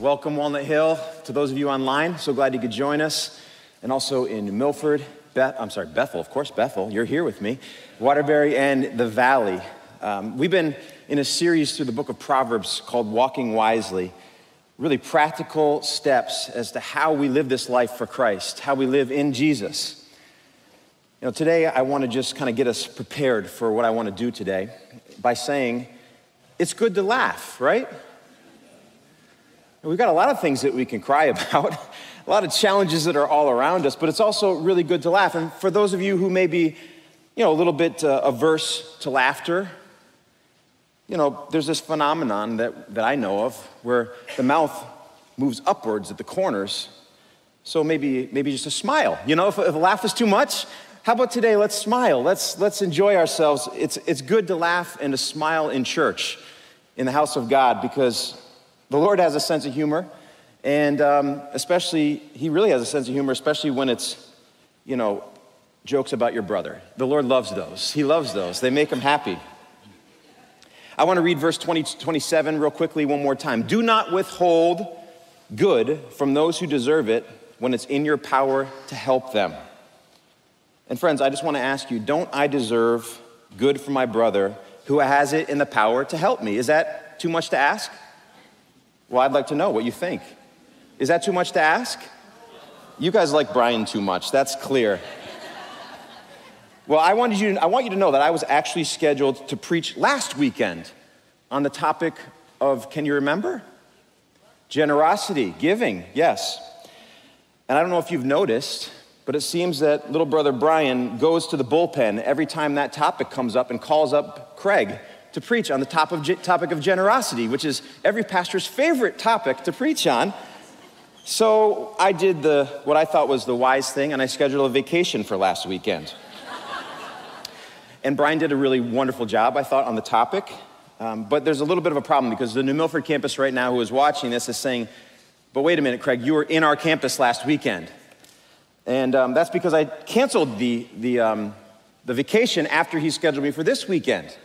Welcome, Walnut Hill. To those of you online, so glad you could join us. And also in Milford, Beth, I'm sorry, Bethel, of course, Bethel, you're here with me. Waterbury and the Valley. Um, we've been in a series through the book of Proverbs called Walking Wisely. Really practical steps as to how we live this life for Christ, how we live in Jesus. You know, today I want to just kind of get us prepared for what I want to do today by saying it's good to laugh, right? We've got a lot of things that we can cry about, a lot of challenges that are all around us, but it's also really good to laugh. And for those of you who may be, you know, a little bit uh, averse to laughter, you know, there's this phenomenon that, that I know of where the mouth moves upwards at the corners. So maybe, maybe just a smile. You know, if, if a laugh is too much, how about today? Let's smile. Let's, let's enjoy ourselves. It's, it's good to laugh and to smile in church, in the house of God, because the Lord has a sense of humor, and um, especially, He really has a sense of humor, especially when it's, you know, jokes about your brother. The Lord loves those. He loves those, they make Him happy. I want to read verse 20, 27 real quickly one more time. Do not withhold good from those who deserve it when it's in your power to help them. And friends, I just want to ask you don't I deserve good from my brother who has it in the power to help me? Is that too much to ask? Well, I'd like to know what you think. Is that too much to ask? You guys like Brian too much, that's clear. Well, I, wanted you to, I want you to know that I was actually scheduled to preach last weekend on the topic of, can you remember? Generosity, giving, yes. And I don't know if you've noticed, but it seems that little brother Brian goes to the bullpen every time that topic comes up and calls up Craig to preach on the top of, topic of generosity, which is every pastor's favorite topic to preach on. So I did the, what I thought was the wise thing, and I scheduled a vacation for last weekend. and Brian did a really wonderful job, I thought, on the topic. Um, but there's a little bit of a problem because the New Milford campus right now, who is watching this, is saying, but wait a minute, Craig, you were in our campus last weekend. And um, that's because I canceled the, the, um, the vacation after he scheduled me for this weekend.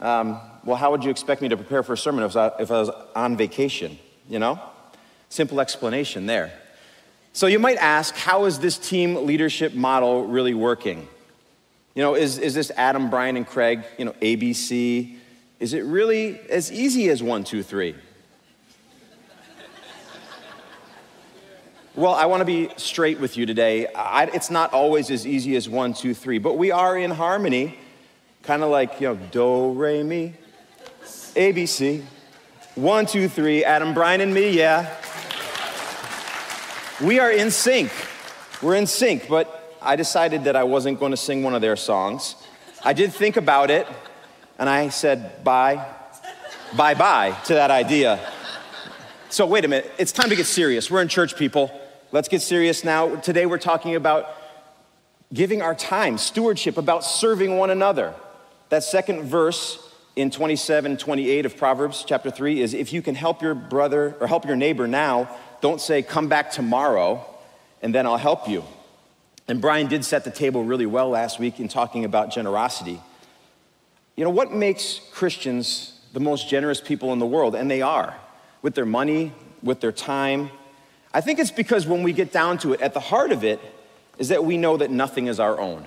Um, well, how would you expect me to prepare for a sermon if I, if I was on vacation? You know? Simple explanation there. So you might ask, how is this team leadership model really working? You know, is, is this Adam, Brian, and Craig, you know, ABC? Is it really as easy as one, two, three? Well, I want to be straight with you today. I, it's not always as easy as one, two, three, but we are in harmony Kind of like, you know, do, re, mi, ABC. One, two, three, Adam, Brian, and me, yeah. We are in sync. We're in sync, but I decided that I wasn't going to sing one of their songs. I did think about it, and I said bye, bye bye to that idea. So, wait a minute, it's time to get serious. We're in church, people. Let's get serious now. Today, we're talking about giving our time, stewardship, about serving one another. That second verse in 27, 28 of Proverbs chapter 3 is if you can help your brother or help your neighbor now, don't say, come back tomorrow and then I'll help you. And Brian did set the table really well last week in talking about generosity. You know, what makes Christians the most generous people in the world? And they are, with their money, with their time. I think it's because when we get down to it, at the heart of it is that we know that nothing is our own.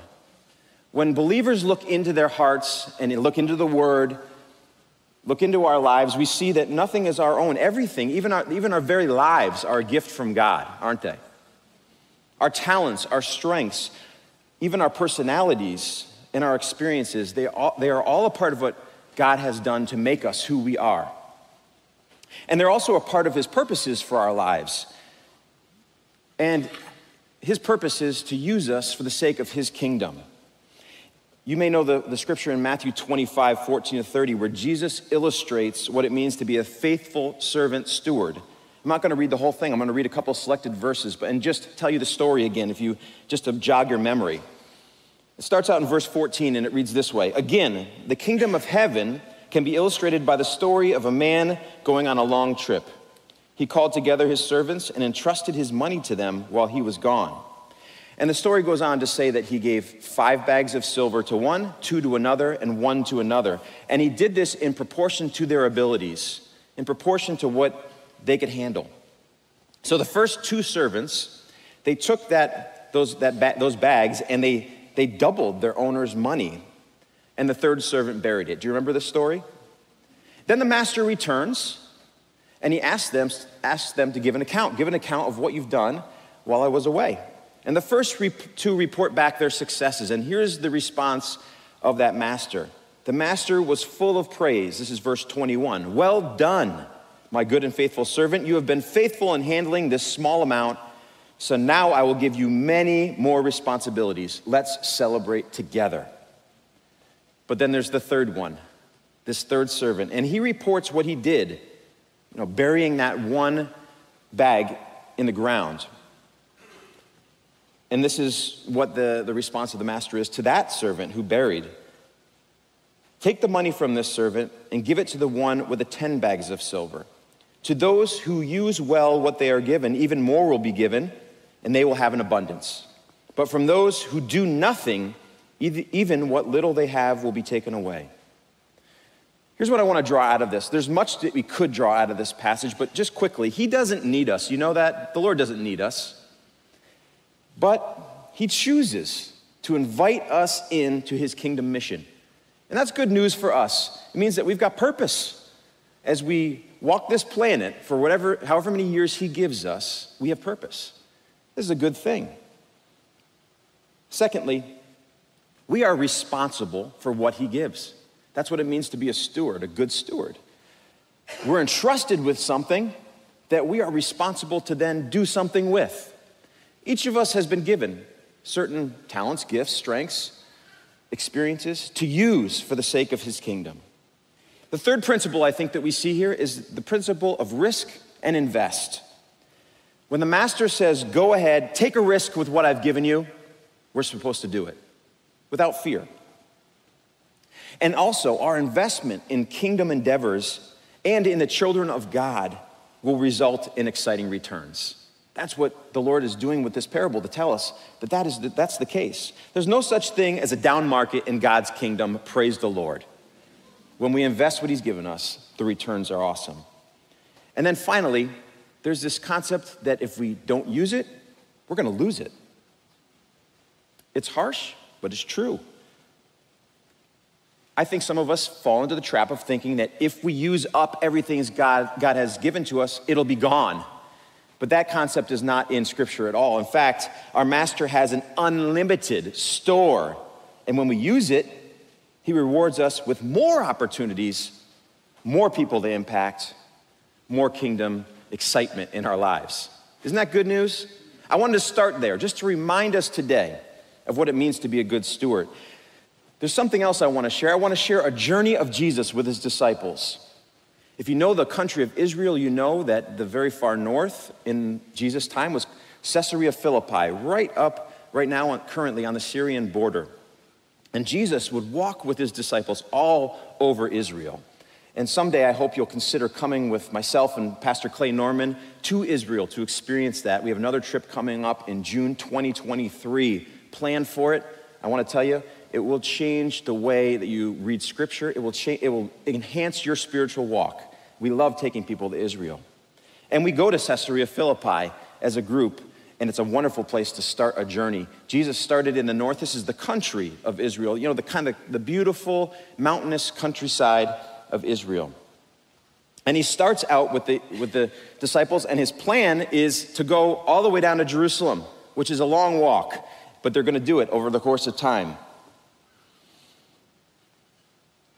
When believers look into their hearts and look into the Word, look into our lives, we see that nothing is our own. Everything, even our, even our very lives, are a gift from God, aren't they? Our talents, our strengths, even our personalities and our experiences, they, all, they are all a part of what God has done to make us who we are. And they're also a part of His purposes for our lives. And His purpose is to use us for the sake of His kingdom. You may know the, the scripture in Matthew 25, 14 to 30, where Jesus illustrates what it means to be a faithful servant steward. I'm not going to read the whole thing. I'm going to read a couple selected verses, but and just tell you the story again, if you just to jog your memory. It starts out in verse 14, and it reads this way: Again, the kingdom of heaven can be illustrated by the story of a man going on a long trip. He called together his servants and entrusted his money to them while he was gone. And the story goes on to say that he gave five bags of silver to one, two to another, and one to another. And he did this in proportion to their abilities, in proportion to what they could handle. So the first two servants, they took that, those, that ba- those bags and they, they doubled their owner's money. And the third servant buried it. Do you remember this story? Then the master returns and he asks them, asks them to give an account, give an account of what you've done while I was away. And the first two report back their successes. And here's the response of that master. The master was full of praise. This is verse 21. Well done, my good and faithful servant. You have been faithful in handling this small amount. So now I will give you many more responsibilities. Let's celebrate together. But then there's the third one, this third servant. And he reports what he did, you know, burying that one bag in the ground. And this is what the, the response of the master is to that servant who buried. Take the money from this servant and give it to the one with the 10 bags of silver. To those who use well what they are given, even more will be given, and they will have an abundance. But from those who do nothing, even what little they have will be taken away. Here's what I want to draw out of this. There's much that we could draw out of this passage, but just quickly, He doesn't need us. You know that? The Lord doesn't need us. But He chooses to invite us into His kingdom mission. And that's good news for us. It means that we've got purpose. As we walk this planet for whatever, however many years He gives us, we have purpose. This is a good thing. Secondly, we are responsible for what He gives. That's what it means to be a steward, a good steward. We're entrusted with something that we are responsible to then do something with. Each of us has been given certain talents, gifts, strengths, experiences to use for the sake of his kingdom. The third principle I think that we see here is the principle of risk and invest. When the master says, Go ahead, take a risk with what I've given you, we're supposed to do it without fear. And also, our investment in kingdom endeavors and in the children of God will result in exciting returns. That's what the Lord is doing with this parable to tell us that, that is, that that's the case. There's no such thing as a down market in God's kingdom. Praise the Lord. When we invest what He's given us, the returns are awesome. And then finally, there's this concept that if we don't use it, we're going to lose it. It's harsh, but it's true. I think some of us fall into the trap of thinking that if we use up everything God, God has given to us, it'll be gone. But that concept is not in Scripture at all. In fact, our Master has an unlimited store. And when we use it, He rewards us with more opportunities, more people to impact, more kingdom excitement in our lives. Isn't that good news? I wanted to start there just to remind us today of what it means to be a good steward. There's something else I want to share. I want to share a journey of Jesus with his disciples. If you know the country of Israel, you know that the very far north in Jesus' time was Caesarea Philippi, right up, right now, currently on the Syrian border. And Jesus would walk with his disciples all over Israel. And someday I hope you'll consider coming with myself and Pastor Clay Norman to Israel to experience that. We have another trip coming up in June 2023. Plan for it. I want to tell you, it will change the way that you read scripture. It will, cha- it will enhance your spiritual walk. We love taking people to Israel. And we go to Caesarea Philippi as a group, and it's a wonderful place to start a journey. Jesus started in the north. This is the country of Israel, you know, the kind of the beautiful mountainous countryside of Israel. And he starts out with the, with the disciples, and his plan is to go all the way down to Jerusalem, which is a long walk, but they're going to do it over the course of time.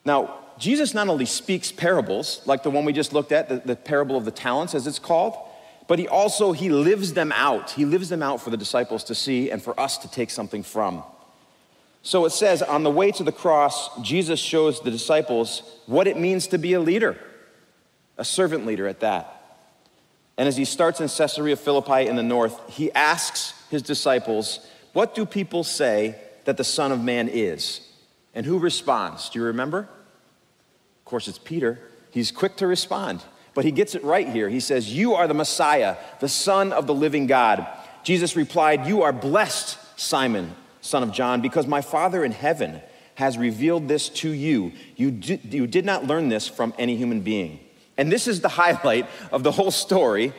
Now, Jesus not only speaks parables, like the one we just looked at, the, the parable of the talents, as it's called, but he also he lives them out. He lives them out for the disciples to see and for us to take something from. So it says, on the way to the cross, Jesus shows the disciples what it means to be a leader, a servant leader at that. And as he starts in Caesarea Philippi in the north, he asks his disciples, What do people say that the Son of Man is? And who responds? Do you remember? Of course, it's Peter. He's quick to respond, but he gets it right here. He says, You are the Messiah, the Son of the living God. Jesus replied, You are blessed, Simon, son of John, because my Father in heaven has revealed this to you. You did, you did not learn this from any human being. And this is the highlight of the whole story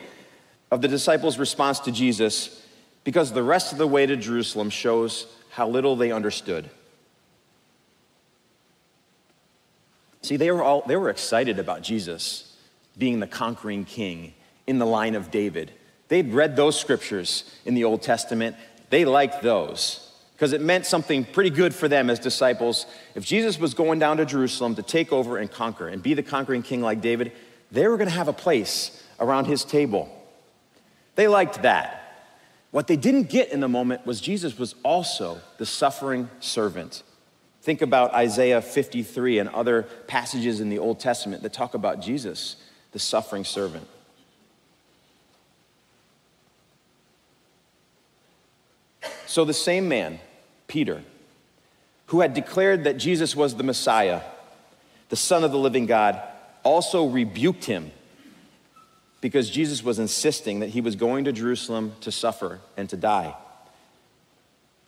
of the disciples' response to Jesus because the rest of the way to Jerusalem shows how little they understood. See, they were all they were excited about Jesus being the conquering king in the line of David. They'd read those scriptures in the Old Testament. They liked those because it meant something pretty good for them as disciples. If Jesus was going down to Jerusalem to take over and conquer and be the conquering king like David, they were going to have a place around his table. They liked that. What they didn't get in the moment was Jesus was also the suffering servant. Think about Isaiah 53 and other passages in the Old Testament that talk about Jesus, the suffering servant. So the same man, Peter, who had declared that Jesus was the Messiah, the Son of the living God, also rebuked him because Jesus was insisting that he was going to Jerusalem to suffer and to die.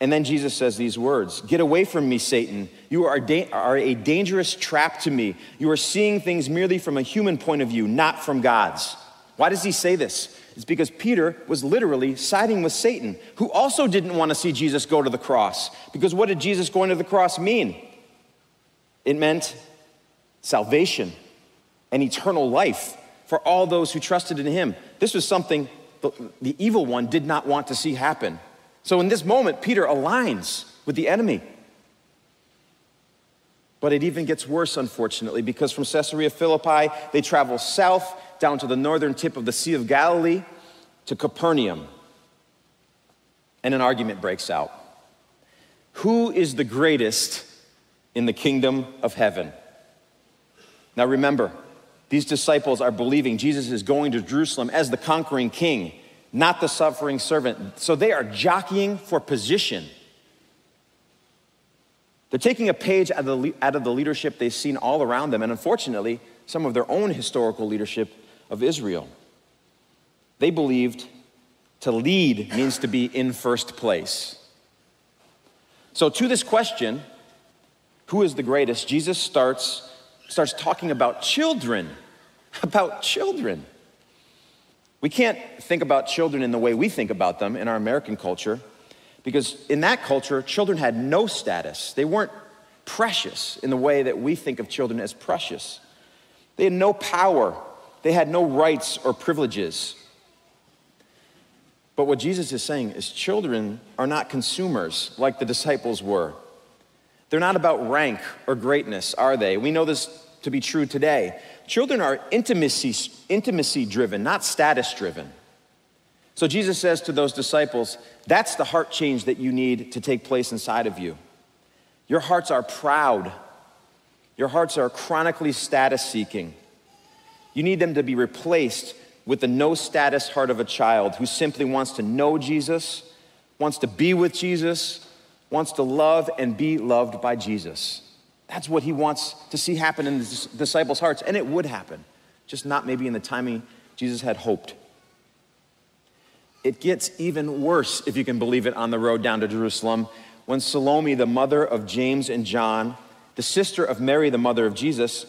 And then Jesus says these words Get away from me, Satan. You are, da- are a dangerous trap to me. You are seeing things merely from a human point of view, not from God's. Why does he say this? It's because Peter was literally siding with Satan, who also didn't want to see Jesus go to the cross. Because what did Jesus going to the cross mean? It meant salvation and eternal life for all those who trusted in him. This was something the, the evil one did not want to see happen. So in this moment, Peter aligns with the enemy. But it even gets worse, unfortunately, because from Caesarea Philippi, they travel south down to the northern tip of the Sea of Galilee to Capernaum. And an argument breaks out. Who is the greatest in the kingdom of heaven? Now remember, these disciples are believing Jesus is going to Jerusalem as the conquering king not the suffering servant. So they are jockeying for position. They're taking a page out of, the, out of the leadership they've seen all around them, and unfortunately, some of their own historical leadership of Israel. They believed to lead means to be in first place. So, to this question, who is the greatest? Jesus starts, starts talking about children, about children. We can't think about children in the way we think about them in our American culture, because in that culture, children had no status. They weren't precious in the way that we think of children as precious. They had no power, they had no rights or privileges. But what Jesus is saying is children are not consumers like the disciples were. They're not about rank or greatness, are they? We know this to be true today. Children are intimacy, intimacy driven, not status driven. So Jesus says to those disciples, that's the heart change that you need to take place inside of you. Your hearts are proud. Your hearts are chronically status seeking. You need them to be replaced with the no status heart of a child who simply wants to know Jesus, wants to be with Jesus, wants to love and be loved by Jesus. That's what he wants to see happen in the disciples' hearts, and it would happen, just not maybe in the timing Jesus had hoped. It gets even worse, if you can believe it, on the road down to Jerusalem when Salome, the mother of James and John, the sister of Mary, the mother of Jesus,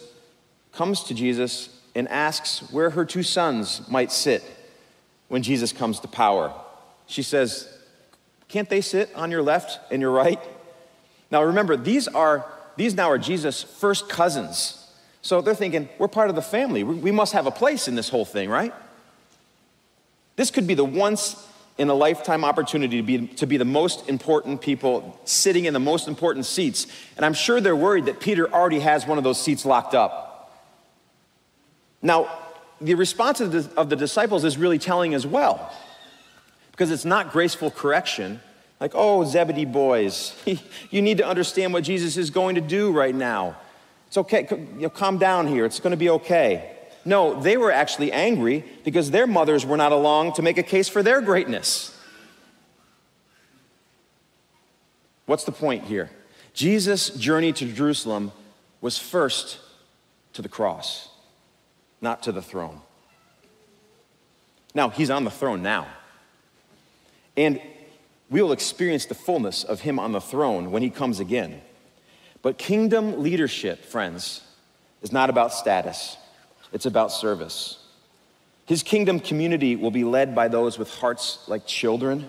comes to Jesus and asks where her two sons might sit when Jesus comes to power. She says, Can't they sit on your left and your right? Now remember, these are these now are Jesus' first cousins. So they're thinking, we're part of the family. We must have a place in this whole thing, right? This could be the once in a lifetime opportunity to be, to be the most important people sitting in the most important seats. And I'm sure they're worried that Peter already has one of those seats locked up. Now, the response of the, of the disciples is really telling as well, because it's not graceful correction, like, oh, Zebedee boys, you need to understand what Jesus is going to do right now. It's okay, you know, calm down here, it's going to be okay. No, they were actually angry because their mothers were not along to make a case for their greatness. What's the point here? Jesus' journey to Jerusalem was first to the cross, not to the throne. Now, he's on the throne now. And we will experience the fullness of Him on the throne when He comes again. But kingdom leadership, friends, is not about status. it's about service. His kingdom community will be led by those with hearts like children,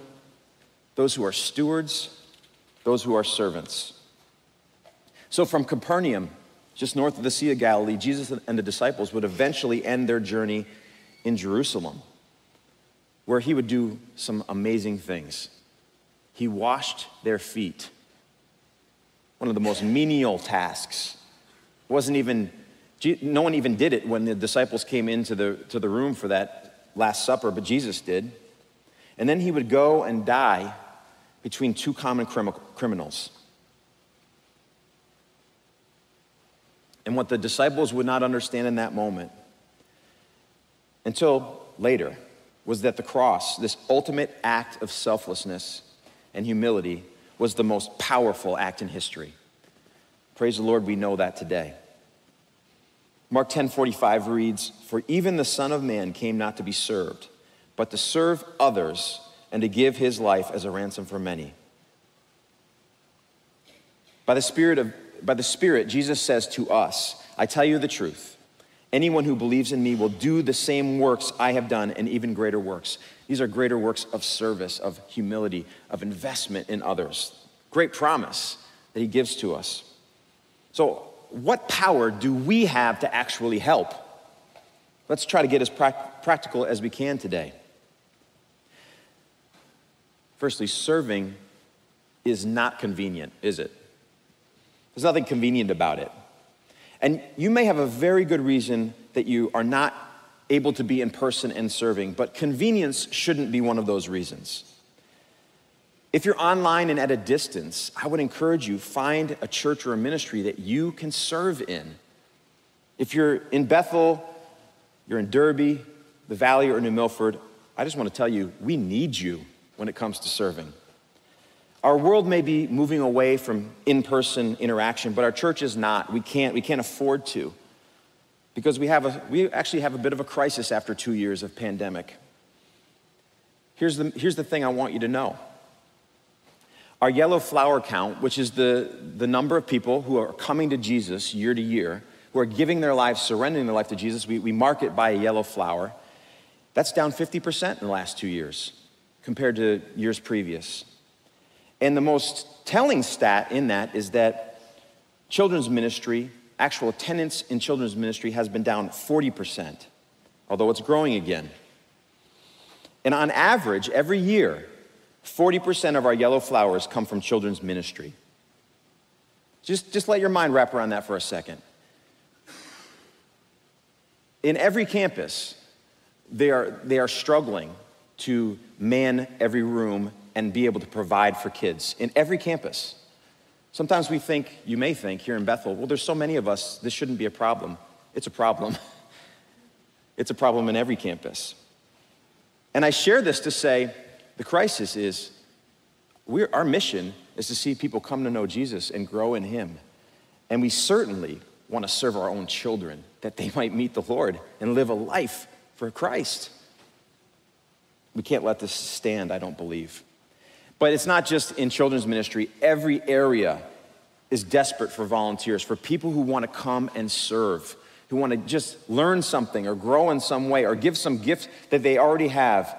those who are stewards, those who are servants. So from Capernaum, just north of the Sea of Galilee, Jesus and the disciples would eventually end their journey in Jerusalem, where he would do some amazing things. He washed their feet, one of the most menial tasks. Wasn't even, no one even did it when the disciples came into the, to the room for that Last Supper, but Jesus did. And then he would go and die between two common criminals. And what the disciples would not understand in that moment until later was that the cross, this ultimate act of selflessness and humility, was the most powerful act in history. Praise the Lord, we know that today. Mark 10:45 reads, "For even the Son of Man came not to be served, but to serve others and to give his life as a ransom for many." By the Spirit of by the Spirit, Jesus says to us, I tell you the truth. Anyone who believes in me will do the same works I have done and even greater works. These are greater works of service, of humility, of investment in others. Great promise that he gives to us. So, what power do we have to actually help? Let's try to get as practical as we can today. Firstly, serving is not convenient, is it? There's nothing convenient about it. And you may have a very good reason that you are not able to be in person and serving, but convenience shouldn't be one of those reasons. If you're online and at a distance, I would encourage you find a church or a ministry that you can serve in. If you're in Bethel, you're in Derby, the Valley, or New Milford, I just want to tell you, we need you when it comes to serving. Our world may be moving away from in person interaction, but our church is not. We can't, we can't afford to because we, have a, we actually have a bit of a crisis after two years of pandemic. Here's the, here's the thing I want you to know our yellow flower count, which is the, the number of people who are coming to Jesus year to year, who are giving their lives, surrendering their life to Jesus, we, we mark it by a yellow flower. That's down 50% in the last two years compared to years previous. And the most telling stat in that is that children's ministry, actual attendance in children's ministry, has been down 40%, although it's growing again. And on average, every year, 40% of our yellow flowers come from children's ministry. Just, just let your mind wrap around that for a second. In every campus, they are, they are struggling to man every room and be able to provide for kids in every campus. Sometimes we think, you may think here in Bethel, well, there's so many of us, this shouldn't be a problem. It's a problem. it's a problem in every campus. And I share this to say the crisis is our mission is to see people come to know Jesus and grow in Him. And we certainly want to serve our own children that they might meet the Lord and live a life for Christ. We can't let this stand, I don't believe. But it's not just in children's ministry, every area is desperate for volunteers, for people who want to come and serve, who want to just learn something or grow in some way or give some gift that they already have.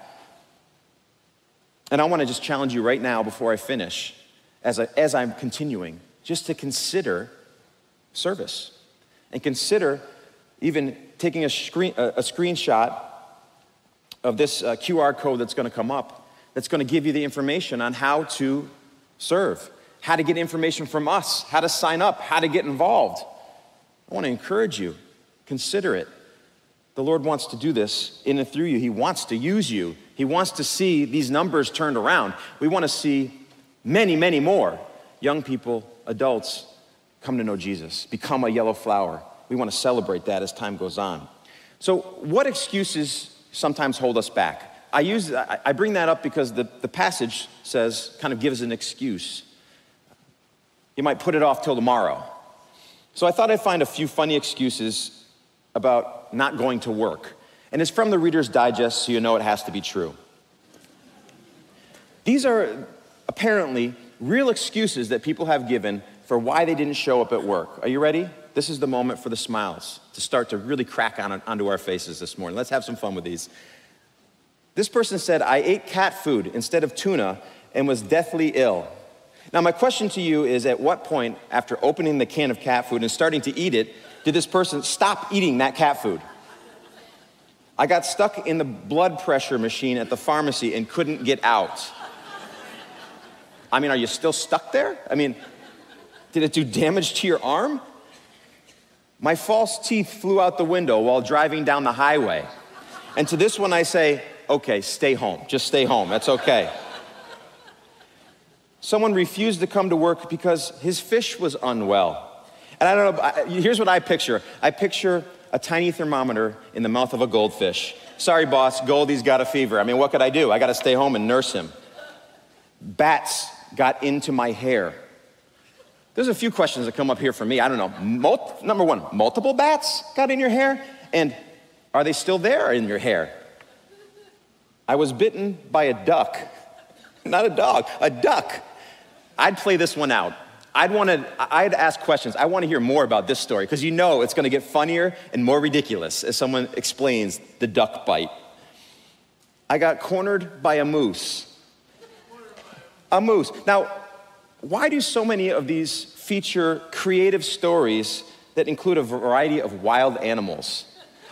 And I want to just challenge you right now before I finish, as, I, as I'm continuing, just to consider service. And consider even taking a, screen, a, a screenshot of this uh, QR code that's going to come up that's going to give you the information on how to serve, how to get information from us, how to sign up, how to get involved. I want to encourage you, consider it. The Lord wants to do this in and through you. He wants to use you. He wants to see these numbers turned around. We want to see many, many more young people, adults come to know Jesus, become a yellow flower. We want to celebrate that as time goes on. So, what excuses sometimes hold us back? I, use, I bring that up because the, the passage says, kind of gives an excuse. You might put it off till tomorrow. So I thought I'd find a few funny excuses about not going to work. And it's from the Reader's Digest, so you know it has to be true. These are apparently real excuses that people have given for why they didn't show up at work. Are you ready? this is the moment for the smiles to start to really crack on, onto our faces this morning. Let's have some fun with these. This person said, I ate cat food instead of tuna and was deathly ill. Now, my question to you is at what point, after opening the can of cat food and starting to eat it, did this person stop eating that cat food? I got stuck in the blood pressure machine at the pharmacy and couldn't get out. I mean, are you still stuck there? I mean, did it do damage to your arm? My false teeth flew out the window while driving down the highway. And to this one, I say, okay, stay home. Just stay home. That's okay. Someone refused to come to work because his fish was unwell. And I don't know, here's what I picture I picture a tiny thermometer in the mouth of a goldfish. Sorry, boss, Goldie's got a fever. I mean, what could I do? I got to stay home and nurse him. Bats got into my hair. There's a few questions that come up here for me. I don't know. Mul- number one, multiple bats got in your hair? And are they still there in your hair? I was bitten by a duck, not a dog, a duck. I'd play this one out. I'd want to, I'd ask questions. I want to hear more about this story because you know it's going to get funnier and more ridiculous as someone explains the duck bite. I got cornered by a moose. A moose. Now, why do so many of these feature creative stories that include a variety of wild animals?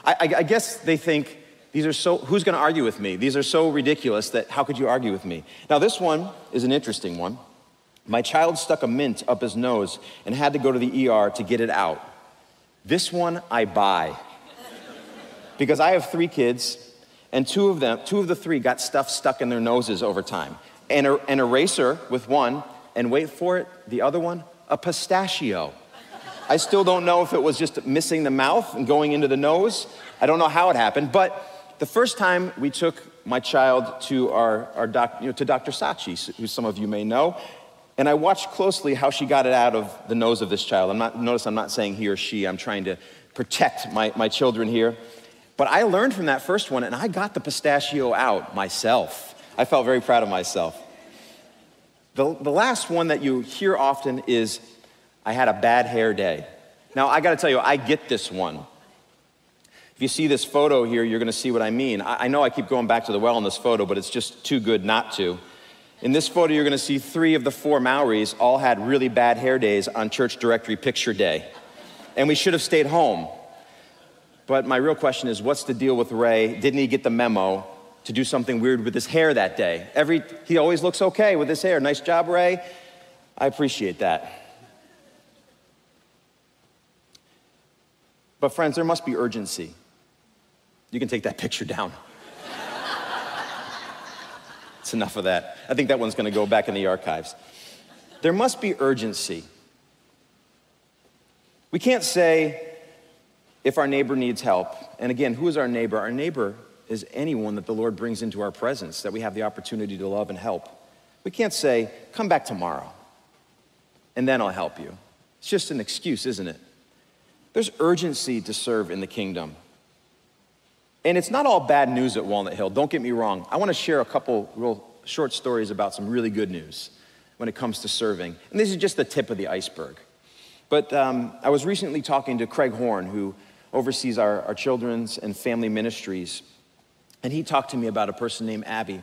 I, I, I guess they think these are so, who's going to argue with me? These are so ridiculous that how could you argue with me? Now, this one is an interesting one. My child stuck a mint up his nose and had to go to the ER to get it out. This one I buy. because I have three kids, and two of them, two of the three got stuff stuck in their noses over time. And a, an eraser with one, and wait for it, the other one, a pistachio. I still don't know if it was just missing the mouth and going into the nose. I don't know how it happened, but the first time we took my child to our, our doc, you know, to Dr. Sachi, who some of you may know, and I watched closely how she got it out of the nose of this child. I'm not, notice I'm not saying he or she, I'm trying to protect my, my children here. But I learned from that first one, and I got the pistachio out myself. I felt very proud of myself. The, the last one that you hear often is, I had a bad hair day. Now, I gotta tell you, I get this one. If you see this photo here, you're gonna see what I mean. I, I know I keep going back to the well in this photo, but it's just too good not to. In this photo, you're gonna see three of the four Maoris all had really bad hair days on church directory picture day. And we should have stayed home. But my real question is what's the deal with Ray? Didn't he get the memo to do something weird with his hair that day? Every, he always looks okay with his hair. Nice job, Ray. I appreciate that. But, friends, there must be urgency. You can take that picture down. It's enough of that. I think that one's going to go back in the archives. There must be urgency. We can't say if our neighbor needs help. And again, who is our neighbor? Our neighbor is anyone that the Lord brings into our presence that we have the opportunity to love and help. We can't say, come back tomorrow and then I'll help you. It's just an excuse, isn't it? There's urgency to serve in the kingdom. And it's not all bad news at Walnut Hill, don't get me wrong. I want to share a couple real short stories about some really good news when it comes to serving. And this is just the tip of the iceberg. But um, I was recently talking to Craig Horn, who oversees our, our children's and family ministries. And he talked to me about a person named Abby,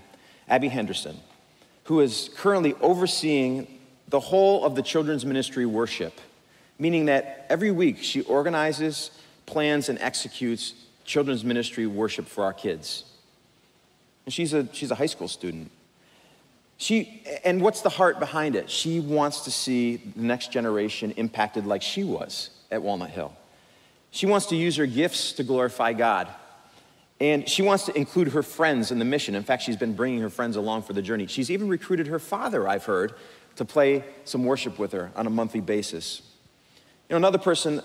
Abby Henderson, who is currently overseeing the whole of the children's ministry worship, meaning that every week she organizes, plans, and executes children's ministry worship for our kids. And she's a, she's a high school student. She, and what's the heart behind it? She wants to see the next generation impacted like she was at Walnut Hill. She wants to use her gifts to glorify God. And she wants to include her friends in the mission. In fact, she's been bringing her friends along for the journey. She's even recruited her father, I've heard, to play some worship with her on a monthly basis. You know, another person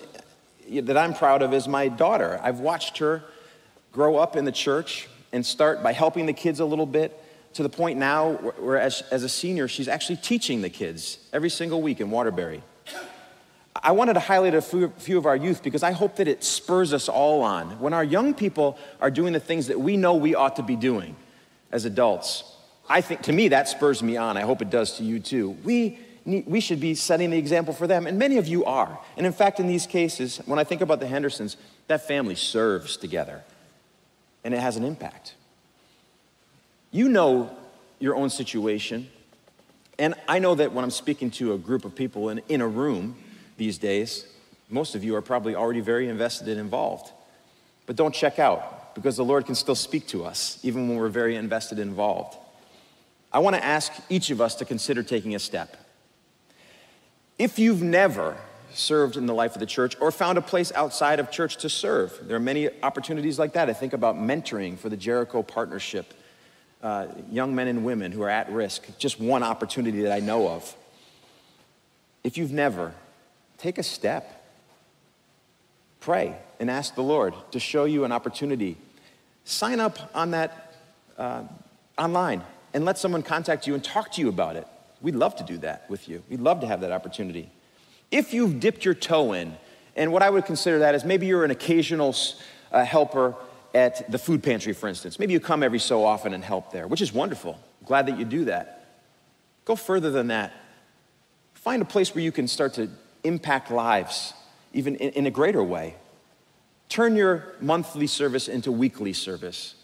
that I'm proud of is my daughter. I've watched her grow up in the church and start by helping the kids a little bit to the point now where, as, as a senior, she's actually teaching the kids every single week in Waterbury. I wanted to highlight a few of our youth because I hope that it spurs us all on. When our young people are doing the things that we know we ought to be doing as adults, I think to me that spurs me on. I hope it does to you too. We we should be setting the example for them. And many of you are. And in fact, in these cases, when I think about the Hendersons, that family serves together and it has an impact. You know your own situation. And I know that when I'm speaking to a group of people in, in a room these days, most of you are probably already very invested and involved. But don't check out because the Lord can still speak to us even when we're very invested and involved. I want to ask each of us to consider taking a step. If you've never served in the life of the church or found a place outside of church to serve, there are many opportunities like that. I think about mentoring for the Jericho Partnership, uh, young men and women who are at risk, just one opportunity that I know of. If you've never, take a step. Pray and ask the Lord to show you an opportunity. Sign up on that uh, online and let someone contact you and talk to you about it. We'd love to do that with you. We'd love to have that opportunity. If you've dipped your toe in, and what I would consider that is maybe you're an occasional uh, helper at the food pantry, for instance. Maybe you come every so often and help there, which is wonderful. Glad that you do that. Go further than that. Find a place where you can start to impact lives, even in, in a greater way. Turn your monthly service into weekly service.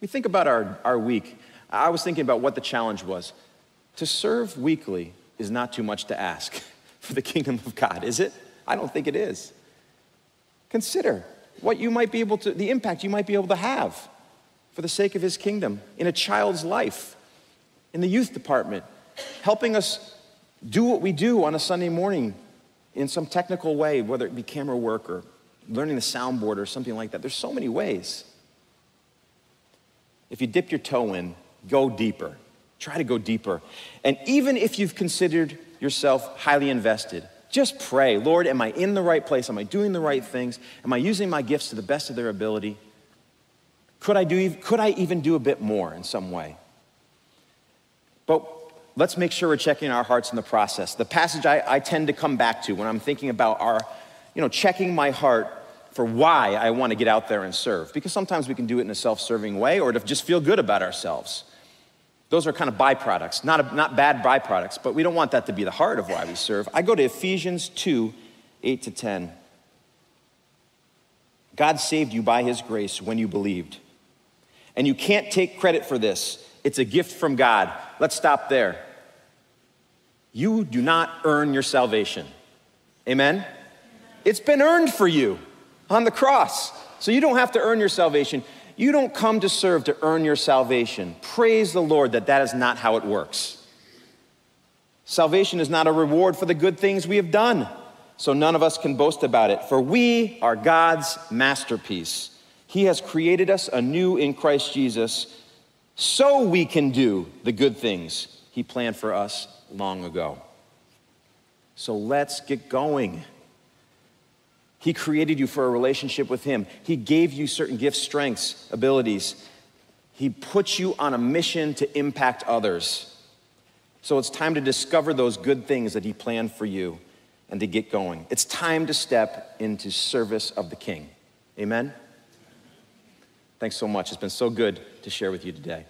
We think about our, our week. I was thinking about what the challenge was. To serve weekly is not too much to ask for the kingdom of God, is it? I don't think it is. Consider what you might be able to, the impact you might be able to have for the sake of his kingdom in a child's life, in the youth department, helping us do what we do on a Sunday morning in some technical way, whether it be camera work or learning the soundboard or something like that. There's so many ways. If you dip your toe in, go deeper. Try to go deeper. And even if you've considered yourself highly invested, just pray Lord, am I in the right place? Am I doing the right things? Am I using my gifts to the best of their ability? Could I, do, could I even do a bit more in some way? But let's make sure we're checking our hearts in the process. The passage I, I tend to come back to when I'm thinking about our, you know, checking my heart for why I want to get out there and serve. Because sometimes we can do it in a self serving way or to just feel good about ourselves. Those are kind of byproducts, not, a, not bad byproducts, but we don't want that to be the heart of why we serve. I go to Ephesians 2 8 to 10. God saved you by his grace when you believed. And you can't take credit for this, it's a gift from God. Let's stop there. You do not earn your salvation. Amen? It's been earned for you on the cross. So you don't have to earn your salvation. You don't come to serve to earn your salvation. Praise the Lord that that is not how it works. Salvation is not a reward for the good things we have done, so none of us can boast about it, for we are God's masterpiece. He has created us anew in Christ Jesus so we can do the good things He planned for us long ago. So let's get going. He created you for a relationship with Him. He gave you certain gifts, strengths, abilities. He put you on a mission to impact others. So it's time to discover those good things that He planned for you and to get going. It's time to step into service of the King. Amen? Thanks so much. It's been so good to share with you today.